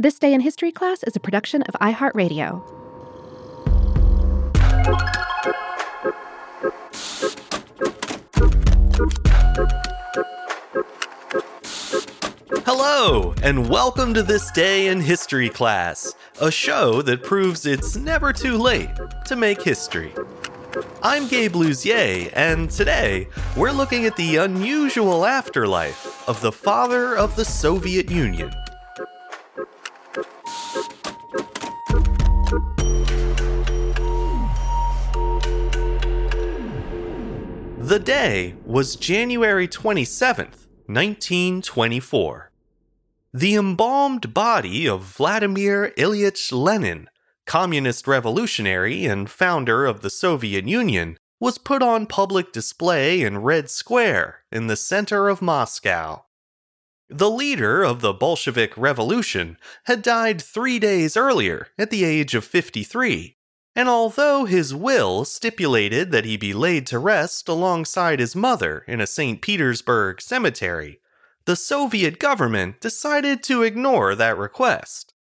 This Day in History class is a production of iHeartRadio. Hello, and welcome to This Day in History class, a show that proves it's never too late to make history. I'm Gabe Luzier, and today we're looking at the unusual afterlife of the father of the Soviet Union. The day was January 27th, 1924. The embalmed body of Vladimir Ilyich Lenin, communist revolutionary and founder of the Soviet Union, was put on public display in Red Square in the center of Moscow. The leader of the Bolshevik Revolution had died three days earlier at the age of 53, and although his will stipulated that he be laid to rest alongside his mother in a St. Petersburg cemetery, the Soviet government decided to ignore that request.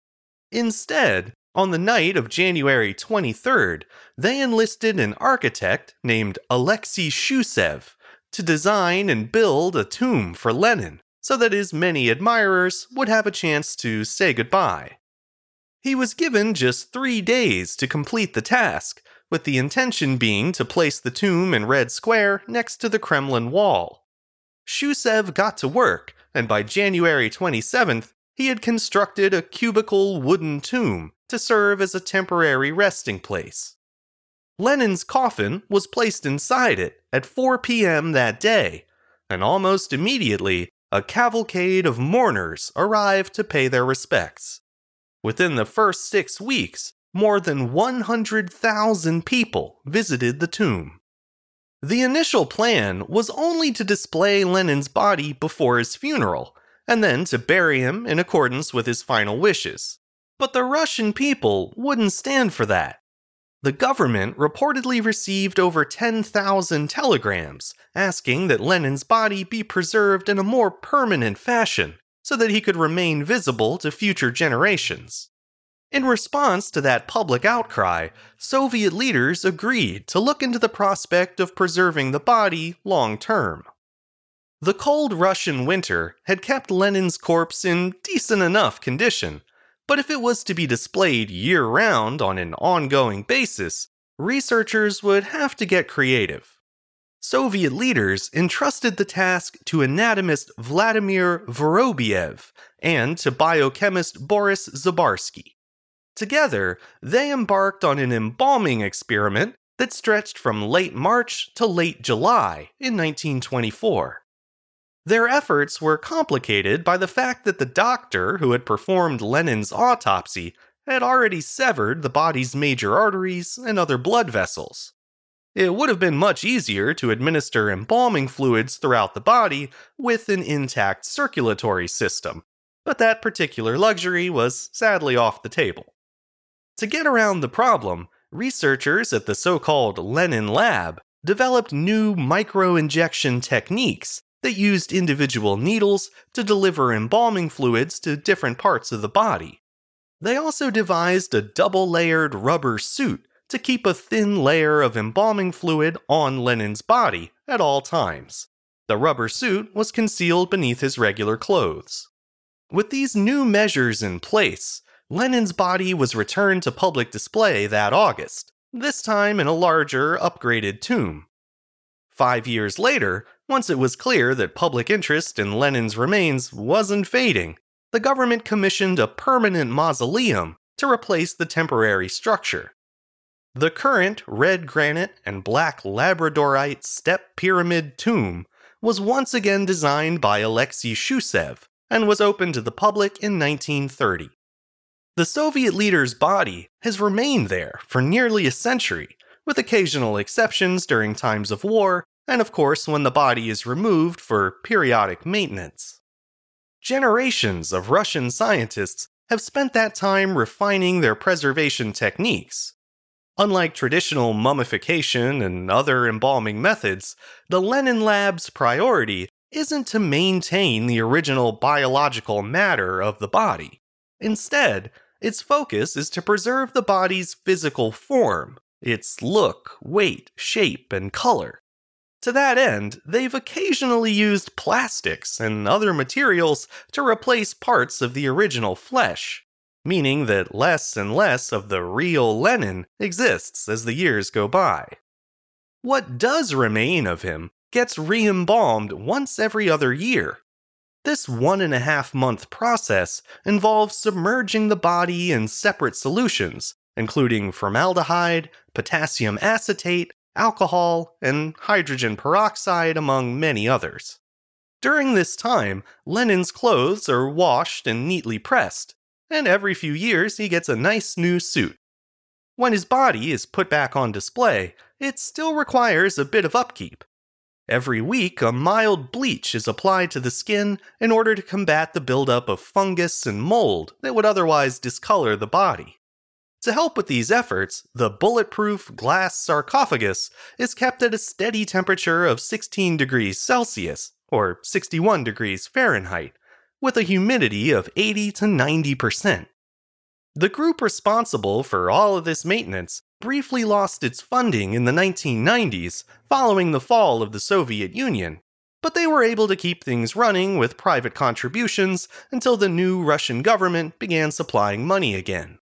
Instead, on the night of January 23rd, they enlisted an architect named Alexei Shushev to design and build a tomb for Lenin so that his many admirers would have a chance to say goodbye. He was given just three days to complete the task, with the intention being to place the tomb in Red Square next to the Kremlin wall. Shushev got to work, and by January 27th, he had constructed a cubical wooden tomb to serve as a temporary resting place. Lenin's coffin was placed inside it at 4 p.m. that day, and almost immediately, a cavalcade of mourners arrived to pay their respects. Within the first six weeks, more than 100,000 people visited the tomb. The initial plan was only to display Lenin's body before his funeral, and then to bury him in accordance with his final wishes. But the Russian people wouldn't stand for that. The government reportedly received over 10,000 telegrams asking that Lenin's body be preserved in a more permanent fashion so that he could remain visible to future generations. In response to that public outcry, Soviet leaders agreed to look into the prospect of preserving the body long term. The cold Russian winter had kept Lenin's corpse in decent enough condition, but if it was to be displayed year round on an ongoing basis, researchers would have to get creative. Soviet leaders entrusted the task to anatomist Vladimir Vorobiev and to biochemist Boris Zabarsky. Together, they embarked on an embalming experiment that stretched from late March to late July in 1924. Their efforts were complicated by the fact that the doctor who had performed Lenin's autopsy had already severed the body's major arteries and other blood vessels. It would have been much easier to administer embalming fluids throughout the body with an intact circulatory system, but that particular luxury was sadly off the table. To get around the problem, researchers at the so called Lenin Lab developed new microinjection techniques that used individual needles to deliver embalming fluids to different parts of the body. They also devised a double layered rubber suit to keep a thin layer of embalming fluid on Lenin's body at all times. The rubber suit was concealed beneath his regular clothes. With these new measures in place, Lenin's body was returned to public display that August, this time in a larger, upgraded tomb. Five years later, once it was clear that public interest in Lenin's remains wasn't fading, the government commissioned a permanent mausoleum to replace the temporary structure. The current red granite and black labradorite step pyramid tomb was once again designed by Alexei Shushev and was opened to the public in 1930. The Soviet leader's body has remained there for nearly a century, with occasional exceptions during times of war, and of course when the body is removed for periodic maintenance. Generations of Russian scientists have spent that time refining their preservation techniques. Unlike traditional mummification and other embalming methods, the Lenin Lab's priority isn't to maintain the original biological matter of the body. Instead, its focus is to preserve the body's physical form, its look, weight, shape, and color. To that end, they've occasionally used plastics and other materials to replace parts of the original flesh, meaning that less and less of the real Lenin exists as the years go by. What does remain of him gets re embalmed once every other year. This one and a half month process involves submerging the body in separate solutions, including formaldehyde, potassium acetate, alcohol, and hydrogen peroxide, among many others. During this time, Lenin's clothes are washed and neatly pressed, and every few years he gets a nice new suit. When his body is put back on display, it still requires a bit of upkeep. Every week, a mild bleach is applied to the skin in order to combat the buildup of fungus and mold that would otherwise discolor the body. To help with these efforts, the bulletproof glass sarcophagus is kept at a steady temperature of 16 degrees Celsius, or 61 degrees Fahrenheit, with a humidity of 80 to 90%. The group responsible for all of this maintenance briefly lost its funding in the 1990s following the fall of the Soviet Union, but they were able to keep things running with private contributions until the new Russian government began supplying money again.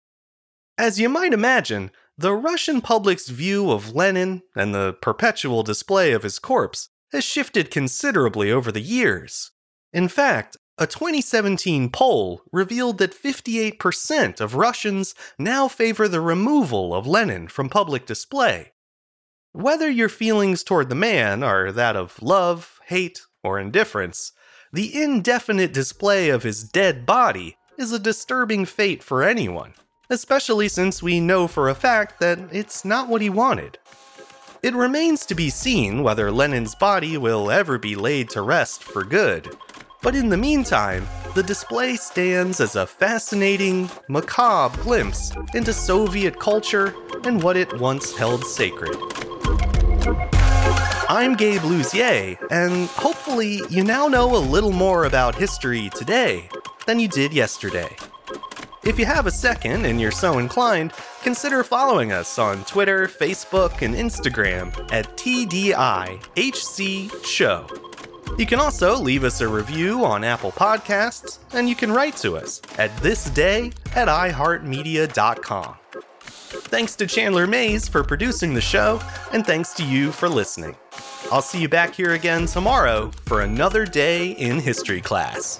As you might imagine, the Russian public's view of Lenin and the perpetual display of his corpse has shifted considerably over the years. In fact, a 2017 poll revealed that 58% of Russians now favor the removal of Lenin from public display. Whether your feelings toward the man are that of love, hate, or indifference, the indefinite display of his dead body is a disturbing fate for anyone, especially since we know for a fact that it's not what he wanted. It remains to be seen whether Lenin's body will ever be laid to rest for good. But in the meantime, the display stands as a fascinating, macabre glimpse into Soviet culture and what it once held sacred. I'm Gabe Luzier, and hopefully you now know a little more about history today than you did yesterday. If you have a second and you're so inclined, consider following us on Twitter, Facebook, and Instagram at TDIHC Show. You can also leave us a review on Apple Podcasts, and you can write to us at thisday at iheartmedia.com. Thanks to Chandler Mays for producing the show, and thanks to you for listening. I'll see you back here again tomorrow for another day in history class.